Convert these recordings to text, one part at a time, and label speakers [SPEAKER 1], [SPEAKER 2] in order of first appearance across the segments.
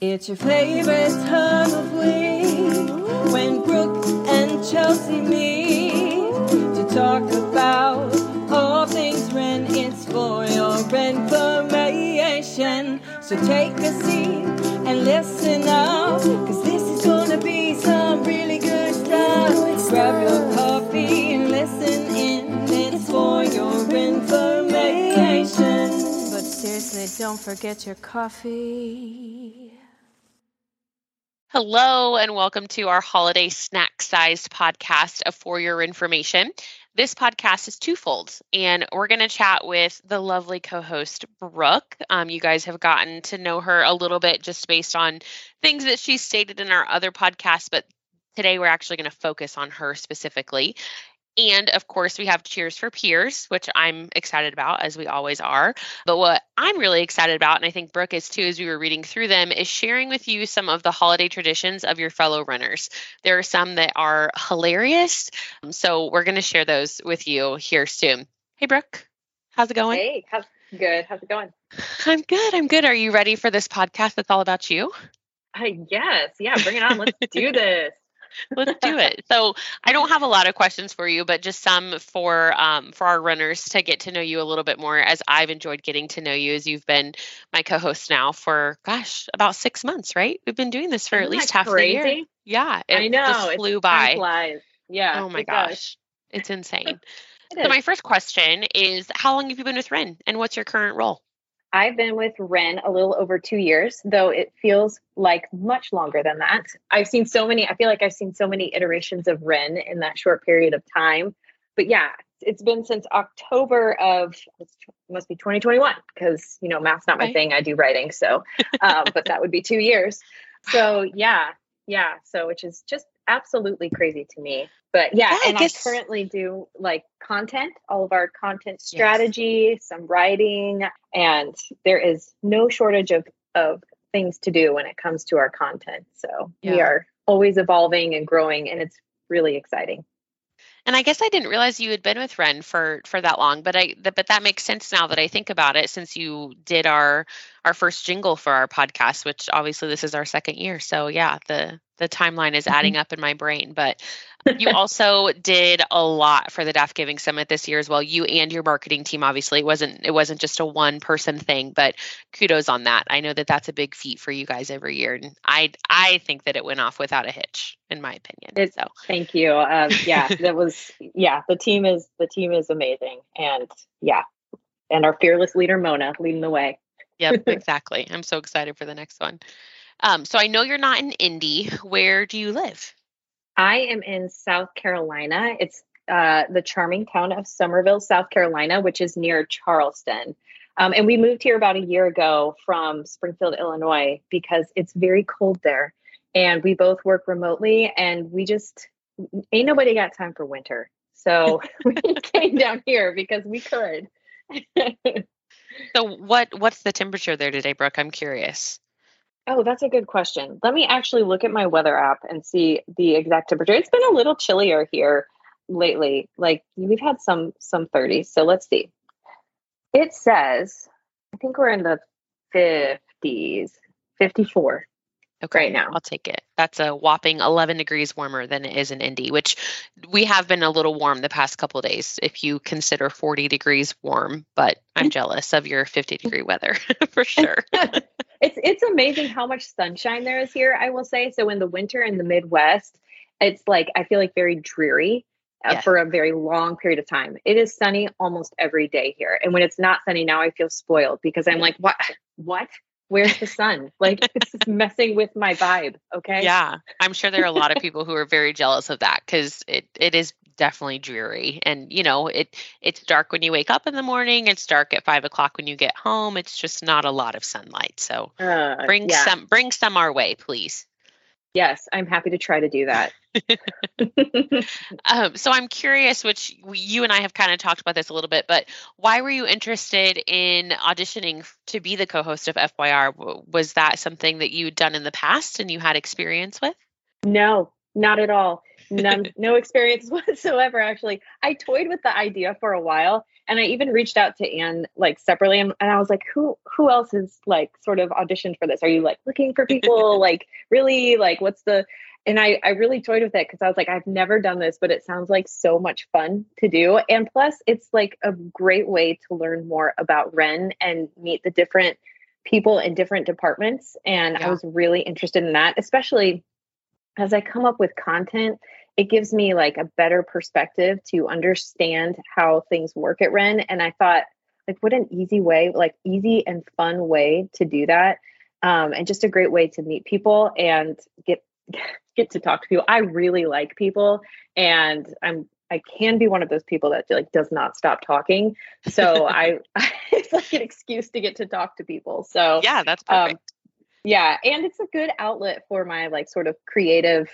[SPEAKER 1] It's your favorite time of week when Brooke and Chelsea meet to talk about all things rent. It's for your information. So take a seat and listen up, cause this is gonna be some really good stuff. Grab your coffee and listen in. It's for your information. But seriously, don't forget your coffee.
[SPEAKER 2] Hello, and welcome to our holiday snack sized podcast of For Your RENformation. This podcast is twofold, and we're going to chat with the lovely co host, Brooke. Um, you guys have gotten to know her a little bit just based on things that she stated in our other podcast, but today we're actually going to focus on her specifically. And of course, we have Cheers for Peers, which I'm excited about, as we always are. But what I'm really excited about, and I think Brooke is too, as we were reading through them, is sharing with you some of the holiday traditions of your fellow Renners. There are some that are hilarious. Um, so we're going to share those with you here soon. Hey, Brooke, how's it going?
[SPEAKER 3] Hey, how's good? How's it going?
[SPEAKER 2] I'm good. I'm good. Are you ready for this podcast that's all about you?
[SPEAKER 3] Uh, yes. Yeah, bring it on. Let's do this.
[SPEAKER 2] Let's do it. So I don't have a lot of questions for you, but just some for um, for our Renners to get to know you a little bit more. As I've enjoyed getting to know you, as you've been my co-host now for gosh about six months, right? We've been doing this for
[SPEAKER 3] Isn't
[SPEAKER 2] at least half
[SPEAKER 3] crazy?
[SPEAKER 2] the year. Yeah, it
[SPEAKER 3] I know.
[SPEAKER 2] just flew
[SPEAKER 3] time
[SPEAKER 2] by.
[SPEAKER 3] Flies. Yeah.
[SPEAKER 2] oh my
[SPEAKER 3] it does.
[SPEAKER 2] gosh, it's insane.
[SPEAKER 3] It
[SPEAKER 2] so my first question is, how long have you been with Ren, and what's your current role?
[SPEAKER 3] I've been with Ren a little over two years, though it feels like much longer than that. I've seen so many, I feel like I've seen so many iterations of Ren in that short period of time. But yeah, it's been since October of, must be 2021, because, you know, math's not my
[SPEAKER 2] Okay.
[SPEAKER 3] thing. I do writing. So, um, but that would be two years. So yeah, yeah. So, which is just absolutely crazy to me. But yeah,
[SPEAKER 2] Yeah, I
[SPEAKER 3] and
[SPEAKER 2] guess-
[SPEAKER 3] I currently do like content, all of our content strategy, some writing, and there is no shortage of of things to do when it comes to our content. So we are always evolving and growing, and it's really exciting.
[SPEAKER 2] And I guess I didn't realize you had been with Ren for for that long, but I but that makes sense now that I think about it since you did our our first jingle for our podcast, which obviously this is our second year. So yeah, the the timeline is adding up in my brain, but you also did a lot for the Deaf Giving Summit this year as well. You and your marketing team obviously it wasn't it wasn't just a one person thing, but kudos on that. I know that that's a big feat for you guys every year and I I think that it went off without a hitch in my opinion.
[SPEAKER 3] It's-
[SPEAKER 2] so
[SPEAKER 3] Thank you. Um, yeah, that was yeah. The team is the team is amazing, and yeah, and our fearless leader Mona leading the way.
[SPEAKER 2] Yep, exactly. I'm so excited for the next one. Um, so I know you're not in Indy. Where do you live?
[SPEAKER 3] I am in South Carolina. It's uh, the charming town of Summerville, South Carolina, which is near Charleston. Um, and we moved here about a year ago from Springfield, Illinois, because it's very cold there. And we both work remotely, and we just ain't nobody got time for winter. So we came down here because we could.
[SPEAKER 2] So what what's the temperature there today, Brooke? I'm curious.
[SPEAKER 3] Oh, that's a good question. Let me actually look at my weather app and see the exact temperature. It's been a little chillier here lately. Like we've had some some 30s. So let's see. It says I think we're in the 50s, 54.
[SPEAKER 2] Okay,
[SPEAKER 3] Right now.
[SPEAKER 2] I'll take it. That's a whopping 11 degrees warmer than it is in Indy, which we have been a little warm the past couple of days. If you consider 40 degrees warm, but I'm jealous of your 50 degree weather for sure.
[SPEAKER 3] it's it's amazing how much sunshine there is here, I will say. So in the winter in the Midwest, it's like I feel like very dreary uh,
[SPEAKER 2] Yeah.
[SPEAKER 3] for a very long period of time. It is sunny almost every day here. And when it's not sunny now I feel spoiled because I'm like, what what? Where's the sun? Like it's just messing with my vibe, okay?
[SPEAKER 2] Yeah, I'm sure there are a lot of people who are very jealous of that because it, it is definitely dreary, and you know it it's dark when you wake up in the morning. It's dark at five o'clock when you get home. It's just not a lot of sunlight. So
[SPEAKER 3] Uh,
[SPEAKER 2] bring
[SPEAKER 3] yeah.
[SPEAKER 2] some bring some our way, please.
[SPEAKER 3] Yes, I'm happy to try to do that.
[SPEAKER 2] Um, so I'm curious, which you and I have kind of talked about this a little bit, but why were you interested in auditioning to be the co-host of FYR? Was that something that you'd done in the past and you had experience with?
[SPEAKER 3] No, not at all. None, no experience whatsoever. Actually, I toyed with the idea for a while, and I even reached out to Anne like separately, and, and I was like, "Who who else is like sort of auditioned for this? Are you like looking for people? like really? Like what's the?" And I I really toyed with it because I was like, I've never done this, but it sounds like so much fun to do, and plus, it's like a great way to learn more about Ren and meet the different people in different departments. And yeah. I was really interested in that, especially as I come up with content, it gives me like a better perspective to understand how things work at Ren. And I thought, like, what an easy way, like, easy and fun way to do that. Um, and just a great way to meet people and get get to talk to people. I really like people, and I'm I can be one of those people that like does not stop talking. So I it's like an excuse to get to talk to people. So
[SPEAKER 2] yeah, that's um, perfect. Um,
[SPEAKER 3] yeah, and it's a good outlet for my like sort of creative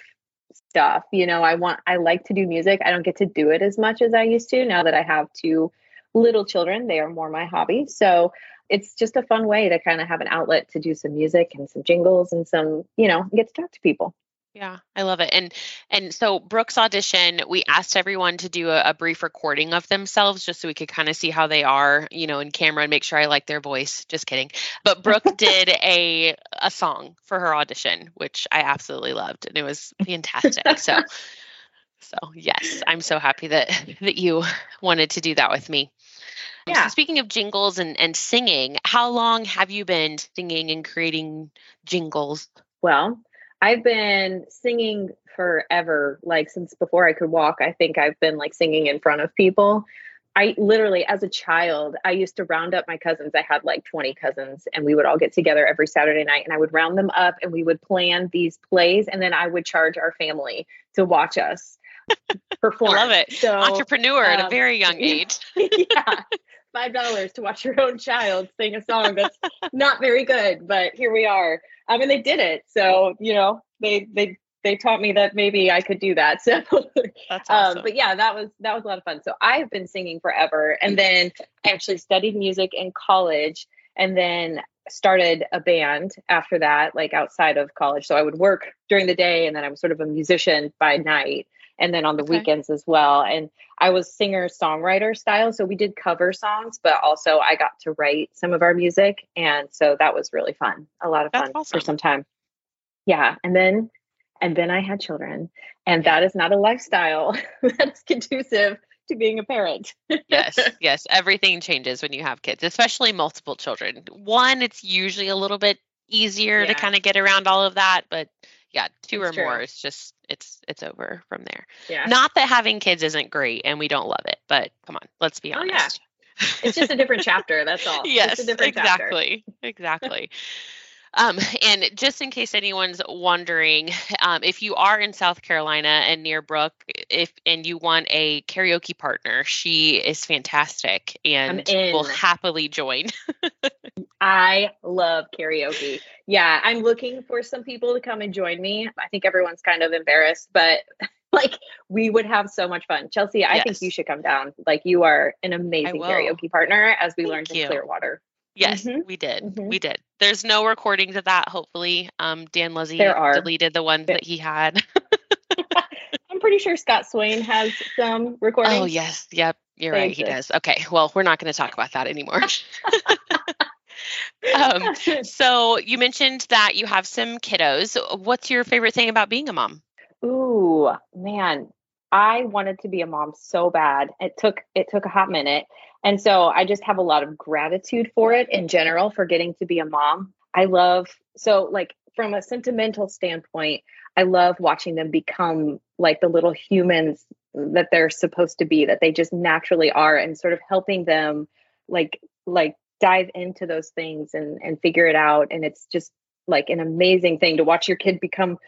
[SPEAKER 3] stuff. You know, I want I like to do music. I don't get to do it as much as I used to now that I have two little children. They are more my hobby. So it's just a fun way to kind of have an outlet to do some music and some jingles and some, you know, get to talk to people.
[SPEAKER 2] Yeah, I love it. And and so Brooke's audition, we asked everyone to do a, a brief recording of themselves just so we could kind of see how they are, you know, in camera and make sure I like their voice. Just kidding. But Brooke did a a song for her audition, which I absolutely loved and it was fantastic. So so yes, I'm so happy that that you wanted to do that with me. Um, yeah. So speaking of jingles and, and singing, how long have you been singing and creating jingles?
[SPEAKER 3] Well, I've been singing forever, like since before I could walk. I think I've been like singing in front of people. I literally, as a child, I used to round up my cousins. I had like 20 cousins, and we would all get together every Saturday night, and I would round them up and we would plan these plays, and then I would charge our family to watch us perform.
[SPEAKER 2] I love it. So, Entrepreneur um, at a um, very young age.
[SPEAKER 3] yeah. Five dollars to watch your own child sing a song that's not very good, but here we are. I mean, they did it. So, you know, they, they, they taught me that maybe I could do that. So,
[SPEAKER 2] That's um, awesome.
[SPEAKER 3] um, but yeah, that was that was a lot of fun. So I've been singing forever, and then I actually studied music in college, and then started a band after that, like outside of college. So I would work during the day, and then I was sort of a musician by night and then on the okay. weekends as well. And I was singer songwriter style. So we did cover songs, but also I got to write some of our music. And so that was really fun. A lot of
[SPEAKER 2] That's
[SPEAKER 3] fun
[SPEAKER 2] awesome.
[SPEAKER 3] for some time. Yeah. And then and then I had children. And that is not a lifestyle that's conducive to being a parent.
[SPEAKER 2] yes, yes. Everything changes when you have kids, especially multiple children. One, it's usually a little bit easier yeah. to kind of get around all of that, but yeah, two it's or true. more, it's just it's it's over from there. Yeah. Not that having kids isn't great and we don't love it, but come on, let's be honest.
[SPEAKER 3] Oh, yeah. it's just a different chapter. That's all.
[SPEAKER 2] yes, exactly, exactly. Um, and just in case anyone's wondering, um, if you are in South Carolina and near Brooke, if and you want a karaoke partner, she is fantastic and will happily join.
[SPEAKER 3] I love karaoke. Yeah, I'm looking for some people to come and join me. I think everyone's kind of embarrassed, but like we would have so much fun. Chelsea, I yes. think you should come down. Like you are an amazing karaoke partner as we Thank learned you. in Clearwater.
[SPEAKER 2] Yes, mm-hmm. we did. Mm-hmm. We did. There's no recordings of that, hopefully. Um, Dan Lizzie deleted the ones that he had.
[SPEAKER 3] I'm pretty sure Scott Swain has some recordings.
[SPEAKER 2] Oh, yes. Yep. You're right. He does. Okay. Well, we're not going to talk about that anymore. um, so you mentioned that you have some kiddos. What's your favorite thing about being a mom?
[SPEAKER 3] Ooh, man. I wanted to be a mom so bad. It took it took a hot minute. And so I just have a lot of gratitude for it in general for getting to be a mom. I love so like from a sentimental standpoint, I love watching them become like the little humans that they're supposed to be, that they just naturally are, and sort of helping them like like dive into those things and and figure it out. And it's just like an amazing thing to watch your kid become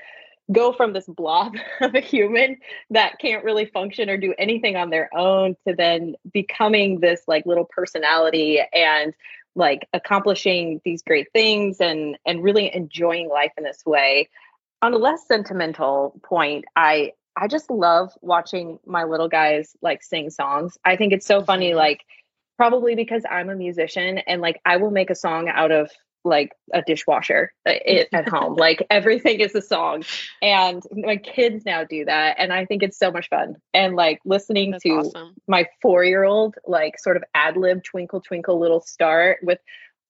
[SPEAKER 3] go from this blob of a human that can't really function or do anything on their own to then becoming this like little personality and like accomplishing these great things and and really enjoying life in this way. On a less sentimental point i i just love watching my little guys like sing songs. I think it's so funny like probably because i'm a musician and like i will make a song out of like a dishwasher uh, at home. like everything is a song. And my kids now do that. And I think it's so much fun. And like listening
[SPEAKER 2] That's
[SPEAKER 3] to
[SPEAKER 2] awesome.
[SPEAKER 3] my four year old, like sort of ad lib Twinkle Twinkle Little Star with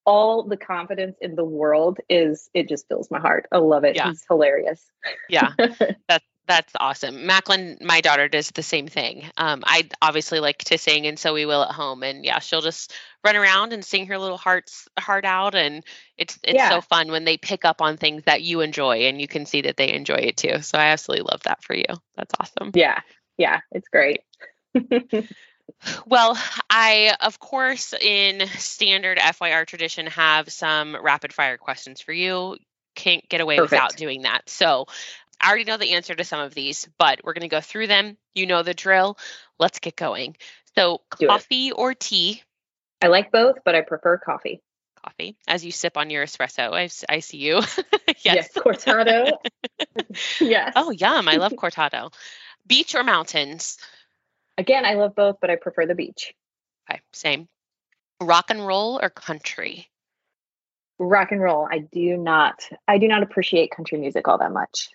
[SPEAKER 3] all the confidence in the world is it just fills my heart. I love it.
[SPEAKER 2] Yeah.
[SPEAKER 3] It's hilarious.
[SPEAKER 2] Yeah, that's that's awesome. Macklin, my daughter, does the same thing. Um, I obviously like to sing, and so we will at home. And yeah, she'll just run around and sing her little hearts heart out, and it's it's
[SPEAKER 3] Yeah.
[SPEAKER 2] so fun when they pick up on things that you enjoy, and you can see that they enjoy it too. So I absolutely love that for you. That's awesome.
[SPEAKER 3] Yeah. Yeah. It's great.
[SPEAKER 2] Well, I, of course, in standard FYR tradition, have some rapid fire questions for you. Can't get away without doing that. So I already know the answer to some of these, but we're going to go through them. You know the drill. Let's get going. So,
[SPEAKER 3] Do it.
[SPEAKER 2] coffee or tea?
[SPEAKER 3] I like both, but I prefer coffee.
[SPEAKER 2] Coffee, as you sip on your espresso. I see you. yes.
[SPEAKER 3] Cortado. yes.
[SPEAKER 2] Oh, yum. I love cortado. Beach or mountains?
[SPEAKER 3] Again, I love both, but I prefer the beach.
[SPEAKER 2] Okay, same. Rock and roll or country?
[SPEAKER 3] Rock and roll. I do not I do not appreciate country music all that much.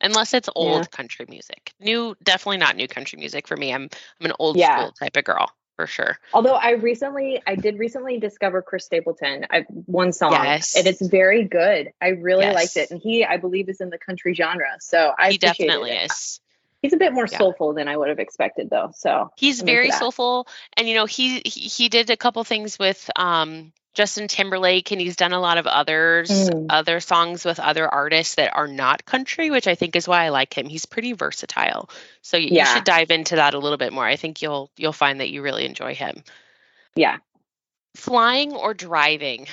[SPEAKER 2] Unless it's old
[SPEAKER 3] Yeah.
[SPEAKER 2] country music. New, definitely not new country music for me. I'm I'm an old
[SPEAKER 3] Yeah.
[SPEAKER 2] school type of girl for sure.
[SPEAKER 3] Although I recently I did recently discover Chris Stapleton. I one song
[SPEAKER 2] Yes.
[SPEAKER 3] and it's very good. I really liked it. And he I believe is in the country genre. So I
[SPEAKER 2] he definitely
[SPEAKER 3] it.
[SPEAKER 2] is.
[SPEAKER 3] He's a bit more
[SPEAKER 2] Yeah.
[SPEAKER 3] soulful than I would have expected though. So
[SPEAKER 2] He's
[SPEAKER 3] I'm
[SPEAKER 2] very soulful, and you know he, he he did a couple things with um Justin Timberlake, and he's done a lot of others
[SPEAKER 3] Mm.
[SPEAKER 2] other songs with other artists that are not country, which I think is why I like him. He's pretty versatile, so you, you should dive into that a little bit more. I think you'll you'll find that you really enjoy him.
[SPEAKER 3] yeah.
[SPEAKER 2] Flying or driving?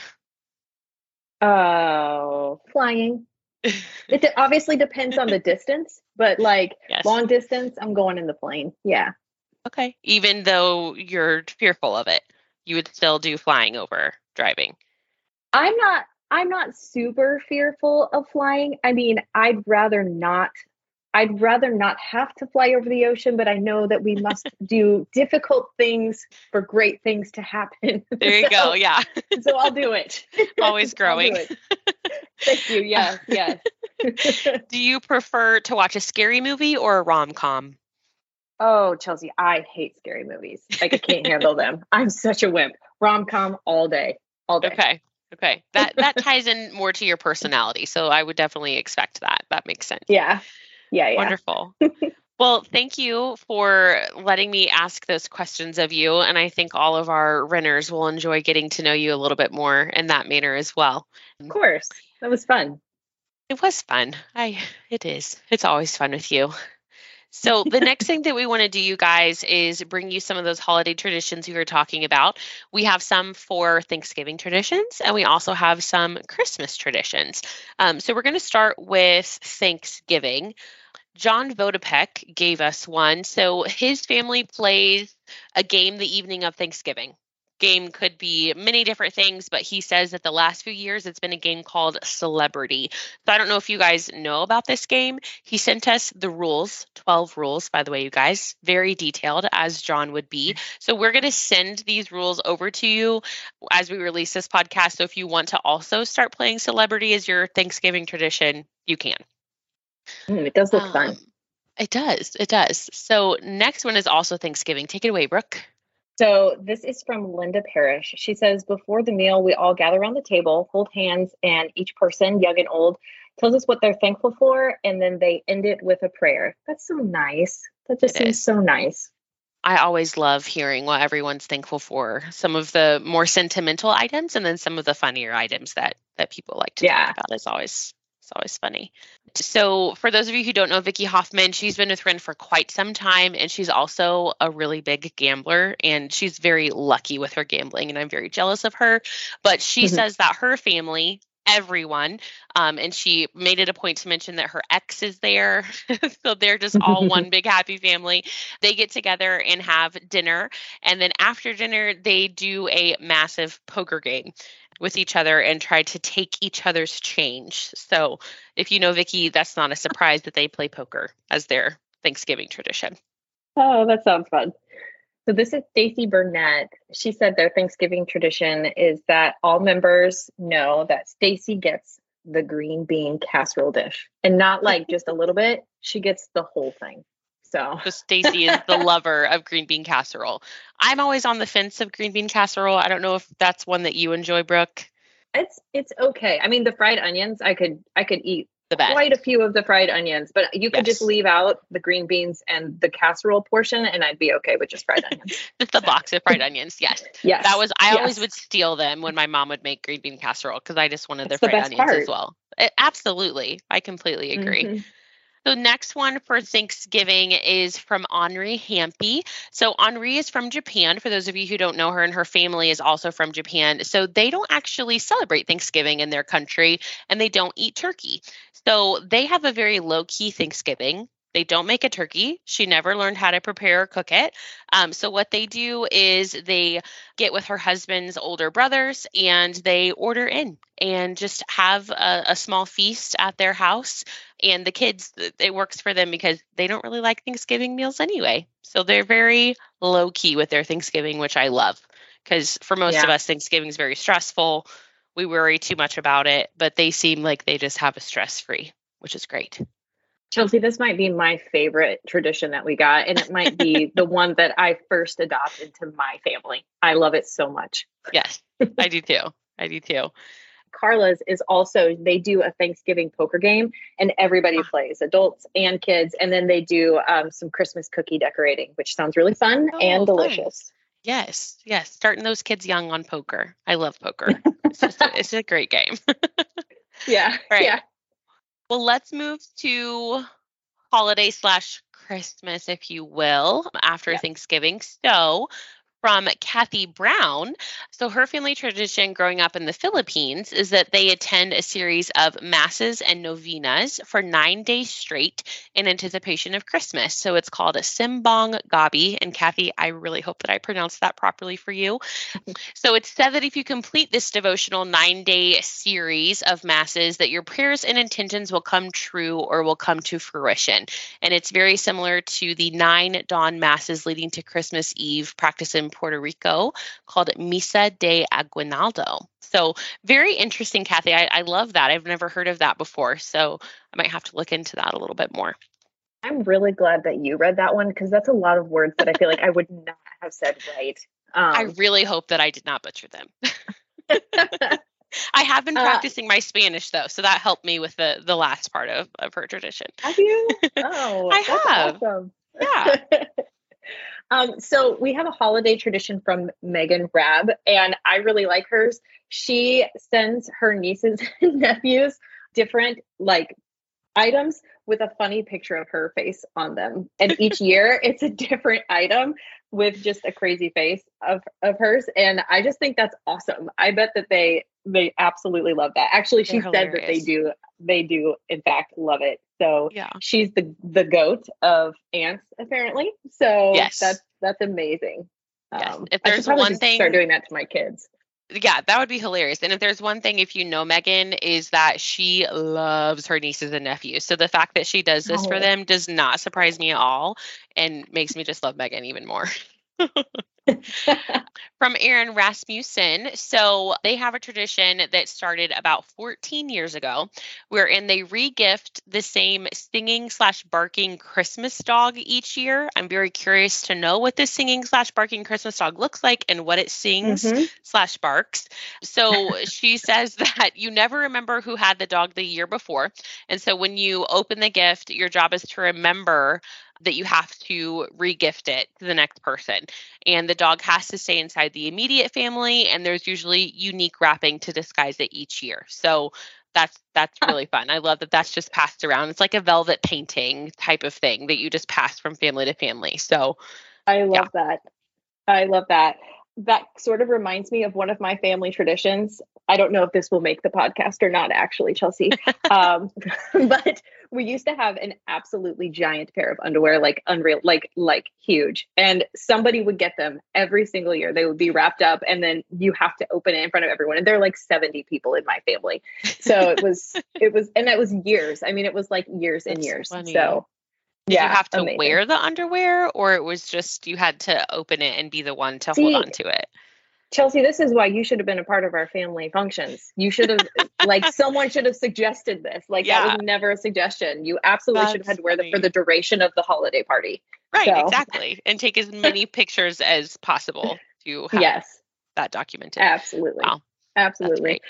[SPEAKER 3] Oh, flying. It obviously depends on the distance, but like
[SPEAKER 2] Yes.
[SPEAKER 3] long distance, I'm going in the plane. Yeah.
[SPEAKER 2] Okay. Even though you're fearful of it, you would still do flying over driving.
[SPEAKER 3] I'm not I'm not super fearful of flying. I mean, I'd rather not I'd rather not have to fly over the ocean, but I know that we must do difficult things for great things to happen.
[SPEAKER 2] There you go. Yeah.
[SPEAKER 3] So I'll do it.
[SPEAKER 2] Always growing.
[SPEAKER 3] it. Thank you. Yes, yes.
[SPEAKER 2] Do you prefer to watch a scary movie or a rom com?
[SPEAKER 3] oh, Chelsea, I hate scary movies. Like I can't handle them. I'm such a wimp. Rom com all day. All day.
[SPEAKER 2] Okay. Okay. That that ties in more to your personality. So I would definitely expect that. That makes sense.
[SPEAKER 3] Yeah. Yeah, yeah.
[SPEAKER 2] Wonderful. well, thank you for letting me ask those questions of you. And I think all of our Renners will enjoy getting to know you a little bit more in that manner as well.
[SPEAKER 3] Of course. That was fun.
[SPEAKER 2] It was fun. I it is. It's always fun with you. So the next thing that we want to do, you guys, is bring you some of those holiday traditions you were talking about. We have some for Thanksgiving traditions, and we also have some Christmas traditions. Um, so we're going to start with Thanksgiving. John Vodopek gave us one. So his family plays a game the evening of Thanksgiving. Game could be many different things, but he says that the last few years it's been a game called Celebrity. So I don't know if you guys know about this game. He sent us the rules, 12 rules, by the way, you guys, very detailed as John would be. So we're going to send these rules over to you as we release this podcast. So if you want to also start playing Celebrity as your Thanksgiving tradition, you can.
[SPEAKER 3] Mm, it does look fun.
[SPEAKER 2] Um, It does. It does. So next one is also Thanksgiving. Take it away, Brooke.
[SPEAKER 3] So this is from Linda Parrish. She says, Before the meal, we all gather around the table, hold hands, and each person, young and old, tells us what they're thankful for, and then they end it with a prayer. That's so nice. That just
[SPEAKER 2] It
[SPEAKER 3] seems
[SPEAKER 2] is.
[SPEAKER 3] so nice.
[SPEAKER 2] I always love hearing what everyone's thankful for. Some of the more sentimental items, and then some of the funnier items that that people like to
[SPEAKER 3] Yeah.
[SPEAKER 2] talk about. Is always it's always funny. So, for those of you who don't know Vicki Hoffman, she's been with Ren for quite some time, and she's also a really big gambler, and she's very lucky with her gambling, and I'm very jealous of her. But she
[SPEAKER 3] Mhm.
[SPEAKER 2] says that her family, everyone, um, and she made it a point to mention that her ex is there, so they're just all one big happy family. They get together and have dinner, and then after dinner, they do a massive poker game with each other and try to take each other's change. So, if you know Vicky, that's not a surprise that they play poker as their Thanksgiving tradition.
[SPEAKER 3] Oh, that sounds fun. So this is Stacy Burnett. She said their Thanksgiving tradition is that all members know that Stacy gets the green bean casserole dish and not like just a little bit. She gets the whole thing. So,
[SPEAKER 2] so Stacy is the lover of green bean casserole. I'm always on the fence of green bean casserole. I don't know if that's one that you enjoy, Brooke.
[SPEAKER 3] It's it's okay. I mean, the fried onions, I could I could eat
[SPEAKER 2] The best.
[SPEAKER 3] quite a few of the fried onions, but you could just leave out the green beans and the casserole portion, and I'd be okay with just fried onions.
[SPEAKER 2] Just the box of fried onions. Yes.
[SPEAKER 3] Yes,
[SPEAKER 2] That was I always would steal them when my mom would make green bean casserole because I just wanted
[SPEAKER 3] That's
[SPEAKER 2] the
[SPEAKER 3] the
[SPEAKER 2] fried
[SPEAKER 3] best
[SPEAKER 2] onions as well. It- absolutely. I completely agree.
[SPEAKER 3] Mhm.
[SPEAKER 2] So next one for Thanksgiving is from Henri Hampi. So Henri is from Japan. For those of you who don't know her, and her family is also from Japan. So they don't actually celebrate Thanksgiving in their country, and they don't eat turkey. So they have a very low key Thanksgiving. They don't make a turkey. She never learned how to prepare or cook it. Um, so what they do is they get with her husband's older brothers and they order in and just have a, a small feast at their house. And the kids it works for them because they don't really like thanksgiving meals anyway. So they're very low key with their thanksgiving which i love because for most of us thanksgiving is very stressful. We worry too much about it but they seem like they just have a stress free which is great
[SPEAKER 3] Chelsea, this might be my favorite tradition that we got, and it might be the one that I first adopted to my family. I love it so much.
[SPEAKER 2] yes i do too i do too
[SPEAKER 3] Carla's is also they do a Thanksgiving poker game, and everybody
[SPEAKER 2] Ah.
[SPEAKER 3] plays, adults and kids, and then they do um, some Christmas cookie decorating, which sounds really fun
[SPEAKER 2] Oh,
[SPEAKER 3] and
[SPEAKER 2] fun.
[SPEAKER 3] delicious.
[SPEAKER 2] yes yes starting those kids young on poker i love poker it's just a, it's a great game
[SPEAKER 3] Yeah,
[SPEAKER 2] Right.
[SPEAKER 3] yeah.
[SPEAKER 2] Well, let's move to holiday slash Christmas, if you will, after
[SPEAKER 3] Yep.
[SPEAKER 2] Thanksgiving. So, from Kathy Brown. So, her family tradition growing up in the Philippines is that they attend a series of masses and novenas for nine days straight in anticipation of Christmas. So, it's called a Simbang Gabi. And, Kathy, I really hope that I pronounced that properly for you. So it's said that if you complete this devotional nine day series of masses, that your prayers and intentions will come true or will come to fruition. And it's very similar to the nine dawn masses leading to Christmas Eve practice in Puerto Rico called Misa de Aguinaldo. So very interesting, Kathy. I, I love that. I've never heard of that before. So I might have to look into that a little bit more.
[SPEAKER 3] I'm really glad that you read that one because that's a lot of words that I feel like I would not have said right.
[SPEAKER 2] I
[SPEAKER 3] Um,
[SPEAKER 2] really hope that I did not butcher them. I have been
[SPEAKER 3] Uh,
[SPEAKER 2] practicing my Spanish though, so that helped me with the the last part of, of her tradition.
[SPEAKER 3] have you? Oh,
[SPEAKER 2] I have.
[SPEAKER 3] awesome.
[SPEAKER 2] Yeah.
[SPEAKER 3] Um, so we have a holiday tradition from Megan Rabb, and I really like hers. She sends her nieces and nephews different like items with a funny picture of her face on them. And each year it's a different item with just a crazy face of, of hers. And I just think that's awesome. I bet that they they absolutely love that. Actually, she
[SPEAKER 2] They're
[SPEAKER 3] said that they do they do in fact love it. So
[SPEAKER 2] Yeah.
[SPEAKER 3] she's the the goat of aunts apparently. So
[SPEAKER 2] Yes.
[SPEAKER 3] that's that's amazing.
[SPEAKER 2] Yes.
[SPEAKER 3] Um,
[SPEAKER 2] If there's one thing-
[SPEAKER 3] start doing that to my kids.
[SPEAKER 2] Yeah, that would be hilarious. And if there's one thing, if you know Megan, is that she loves her nieces and nephews. So the fact that she does this for
[SPEAKER 3] Oh.
[SPEAKER 2] them does not surprise me at all and makes me just love Megan even more. from Aaron Rasmussen. So they have a tradition that started about 14 years ago, wherein they regift the same singing slash barking Christmas dog each year. I'm very curious to know what this singing slash barking Christmas dog looks like and what it sings
[SPEAKER 3] Mhm.
[SPEAKER 2] slash barks. So she says that you never remember who had the dog the year before. And so when you open the gift, your job is to remember that you have to regift it to the next person. And the dog has to stay inside the immediate family, and there's usually unique wrapping to disguise it each year. So that's that's really fun. I love that that's just passed around. It's like a velvet painting type of thing that you just pass from family to family. So
[SPEAKER 3] I love that. I love that. That sort of reminds me of one of my family traditions. I don't know if this will make the podcast or not, actually, Chelsea. um, but we used to have an absolutely giant pair of underwear, like unreal, like like huge. And somebody would get them every single year. They would be wrapped up, and then you have to open it in front of everyone. And there are like seventy people in my family, so it was it was, and that was years. I mean, it was like years and years.
[SPEAKER 2] funny.
[SPEAKER 3] So
[SPEAKER 2] Did
[SPEAKER 3] yeah,
[SPEAKER 2] you have to
[SPEAKER 3] amazing.
[SPEAKER 2] wear the underwear or it was just you had to open it and be the one to
[SPEAKER 3] See,
[SPEAKER 2] hold on to it?
[SPEAKER 3] Chelsea, this is why you should have been a part of our family functions. You should have, like, someone should have suggested this. Like, that was never a suggestion. You absolutely should have had to wear them for the duration of the holiday party.
[SPEAKER 2] Right,
[SPEAKER 3] So-
[SPEAKER 2] exactly. And take as many pictures as possible to have
[SPEAKER 3] Yes,
[SPEAKER 2] that documented.
[SPEAKER 3] absolutely.
[SPEAKER 2] Wow. That's
[SPEAKER 3] Absolutely.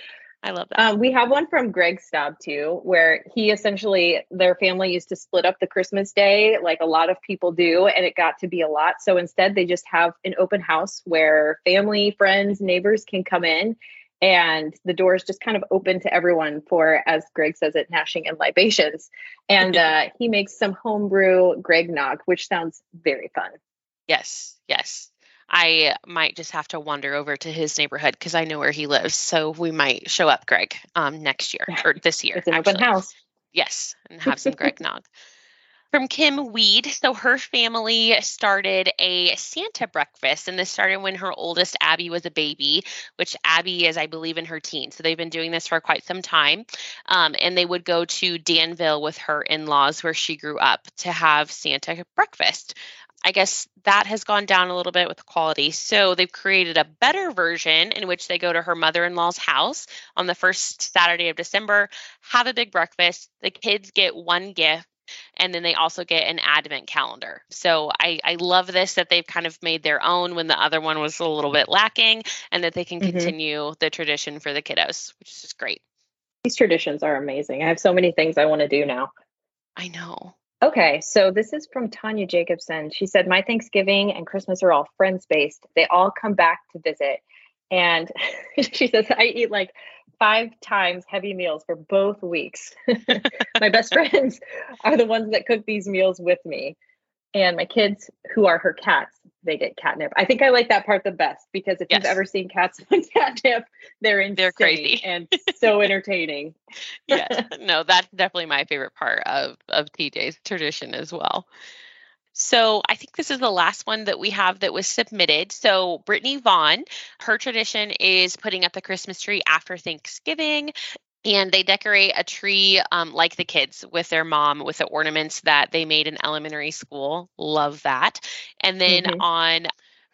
[SPEAKER 2] I love that.
[SPEAKER 3] Um, we have one from Greg Staub too, where he essentially their family used to split up the Christmas day, like a lot of people do, and it got to be a lot. So instead, they just have an open house where family, friends, neighbors can come in, and the doors just kind of open to everyone for, as Greg says it, gnashing and libations. And uh, he makes some homebrew Greg Nog, which sounds very fun.
[SPEAKER 2] Yes, yes. I might just have to wander over to his neighborhood because I know where he lives. So we might show up, Greg, um, next year or this year.
[SPEAKER 3] It's an open house.
[SPEAKER 2] Yes, and have some Greg Nog. From Kim Weed. So her family started a Santa breakfast, and this started when her oldest Abby was a baby, which Abby is, I believe, in her teens. So they've been doing this for quite some time. Um, and they would go to Danville with her in laws, where she grew up, to have Santa breakfast. I guess that has gone down a little bit with the quality. So they've created a better version in which they go to her mother in law's house on the first Saturday of December, have a big breakfast. The kids get one gift. And then they also get an advent calendar. So I, I love this that they've kind of made their own when the other one was a little bit lacking and that they can
[SPEAKER 3] Mhm.
[SPEAKER 2] continue the tradition for the kiddos, which is just great.
[SPEAKER 3] These traditions are amazing. I have so many things I want to do now.
[SPEAKER 2] I know.
[SPEAKER 3] Okay, so this is from Tanya Jacobson. She said, My Thanksgiving and Christmas are all friends based. They all come back to visit. And she says, I eat like five times heavy meals for both weeks. my best friends are the ones that cook these meals with me. And my kids, who are her cats, they get catnip. I think I like that part the best because if
[SPEAKER 2] Yes.
[SPEAKER 3] you've ever seen cats on catnip, they're insane
[SPEAKER 2] They're crazy.
[SPEAKER 3] and so entertaining.
[SPEAKER 2] yes no that's definitely my favorite part of of tj's tradition as well so i think this is the last one that we have that was submitted so brittany vaughn her tradition is putting up the christmas tree after thanksgiving and they decorate a tree um, like the kids with their mom with the ornaments that they made in elementary school love that and then
[SPEAKER 3] Mhm.
[SPEAKER 2] on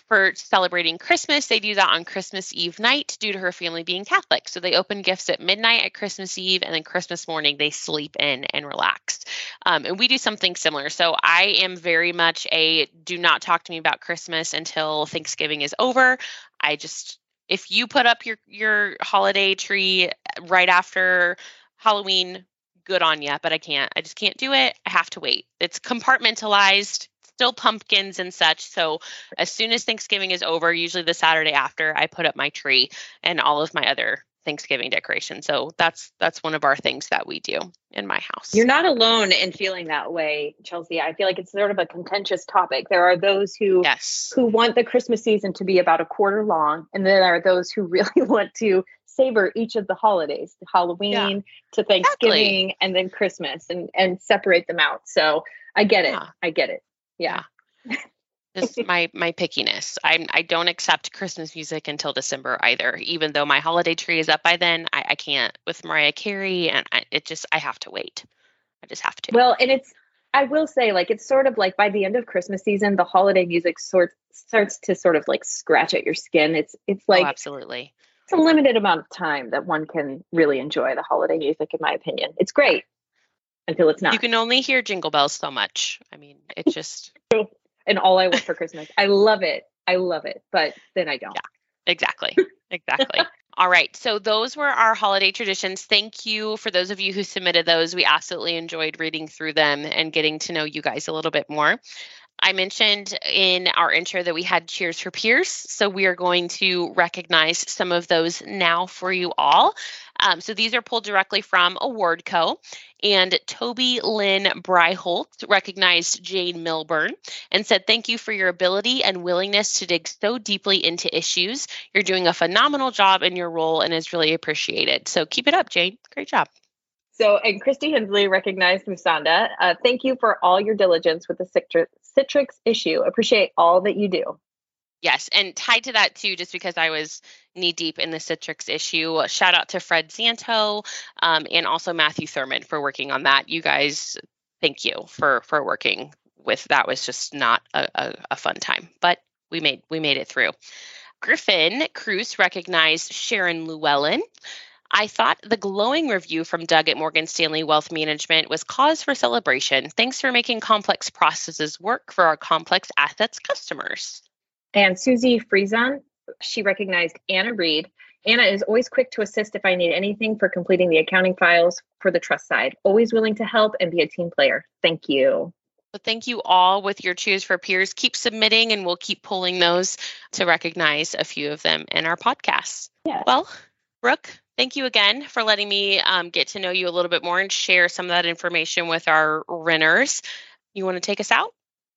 [SPEAKER 2] for celebrating Christmas, they do that on Christmas Eve night due to her family being Catholic. So they open gifts at midnight at Christmas Eve, and then Christmas morning they sleep in and relax. Um, and we do something similar. So I am very much a do not talk to me about Christmas until Thanksgiving is over. I just if you put up your your holiday tree right after Halloween, good on you, but I can't. I just can't do it. I have to wait. It's compartmentalized, still pumpkins and such. So as soon as Thanksgiving is over, usually the Saturday after, I put up my tree and all of my other Thanksgiving decoration. So that's that's one of our things that we do in my house.
[SPEAKER 3] You're not alone in feeling that way, Chelsea. I feel like it's sort of a contentious topic. There are those who
[SPEAKER 2] yes.
[SPEAKER 3] who want the Christmas season to be about a quarter long, and then there are those who really want to savor each of the holidays, Halloween to Thanksgiving, and then Christmas, and and separate them out. So I get it.
[SPEAKER 2] Yeah.
[SPEAKER 3] I get it. Yeah.
[SPEAKER 2] Just my my pickiness. I I don't accept Christmas music until December either. Even though my holiday tree is up by then, I, I can't with Mariah Carey, and I, it just I have to wait. I just have to.
[SPEAKER 3] Well, and it's I will say like it's sort of like by the end of Christmas season, the holiday music sort starts to sort of like scratch at your skin. It's it's
[SPEAKER 2] oh,
[SPEAKER 3] like
[SPEAKER 2] absolutely.
[SPEAKER 3] it's a limited amount of time that one can really enjoy the holiday music, in my opinion. It's great until it's not.
[SPEAKER 2] You can only hear jingle bells so much. I mean, it just
[SPEAKER 3] and all I want for Christmas. I love it. I love it, but then I don't.
[SPEAKER 2] Yeah, Exactly. Exactly. All right. So those were our holiday traditions. Thank you for those of you who submitted those. We absolutely enjoyed reading through them and getting to know you guys a little bit more. I mentioned in our intro that we had Cheers for Peers. So we are going to recognize some of those now for you all. Um, so these are pulled directly from AwardCo. And Toby Lynn Bryholt recognized Jane Milburn and said, Thank you for your ability and willingness to dig so deeply into issues. You're doing a phenomenal job in your role and is really appreciated. So keep it up, Jane. Great job.
[SPEAKER 3] So, and Christy Hensley recognized Musanda. Uh, thank you for all your diligence with the Citrix issue. Appreciate all that you do.
[SPEAKER 2] Yes, and tied to that too, just because I was knee deep in the Citrix issue, shout out to Fred Santo um, and also Matthew Thurman for working on that. You guys thank you for for working with that was just not a, a, a fun time but we made we made it through griffin cruz recognized sharon llewellyn I thought the glowing review from Doug at Morgan Stanley Wealth Management was cause for celebration. Thanks for making complex processes work for our complex assets customers.
[SPEAKER 3] And Susie Friesen, she recognized Anna Reed. Anna is always quick to assist if I need anything for completing the accounting files for the trust side. Always willing to help and be a team player. Thank you.
[SPEAKER 2] But thank you all with your Cheers for Peers. Keep submitting and we'll keep pulling those to recognize a few of them in our podcast.
[SPEAKER 3] Yeah.
[SPEAKER 2] Well, Brooke, thank you again for letting me um, get to know you a little bit more and share some of that information with our Renners. You want to take us out?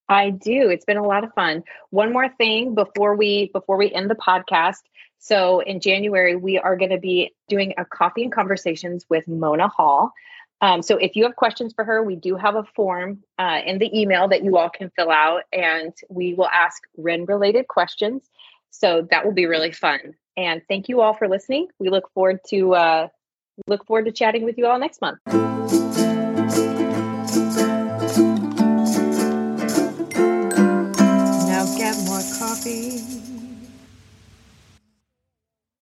[SPEAKER 3] I do. It's been a lot of fun. One more thing before we before we end the podcast. So in January we are going to be doing a coffee and conversations with Mona Hall. Um, so if you have questions for her, we do have a form uh, in the email that you all can fill out, and we will ask REN related questions. So that will be really fun. And thank you all for listening. We look forward to uh, look forward to chatting with you all next month.
[SPEAKER 1] Coffee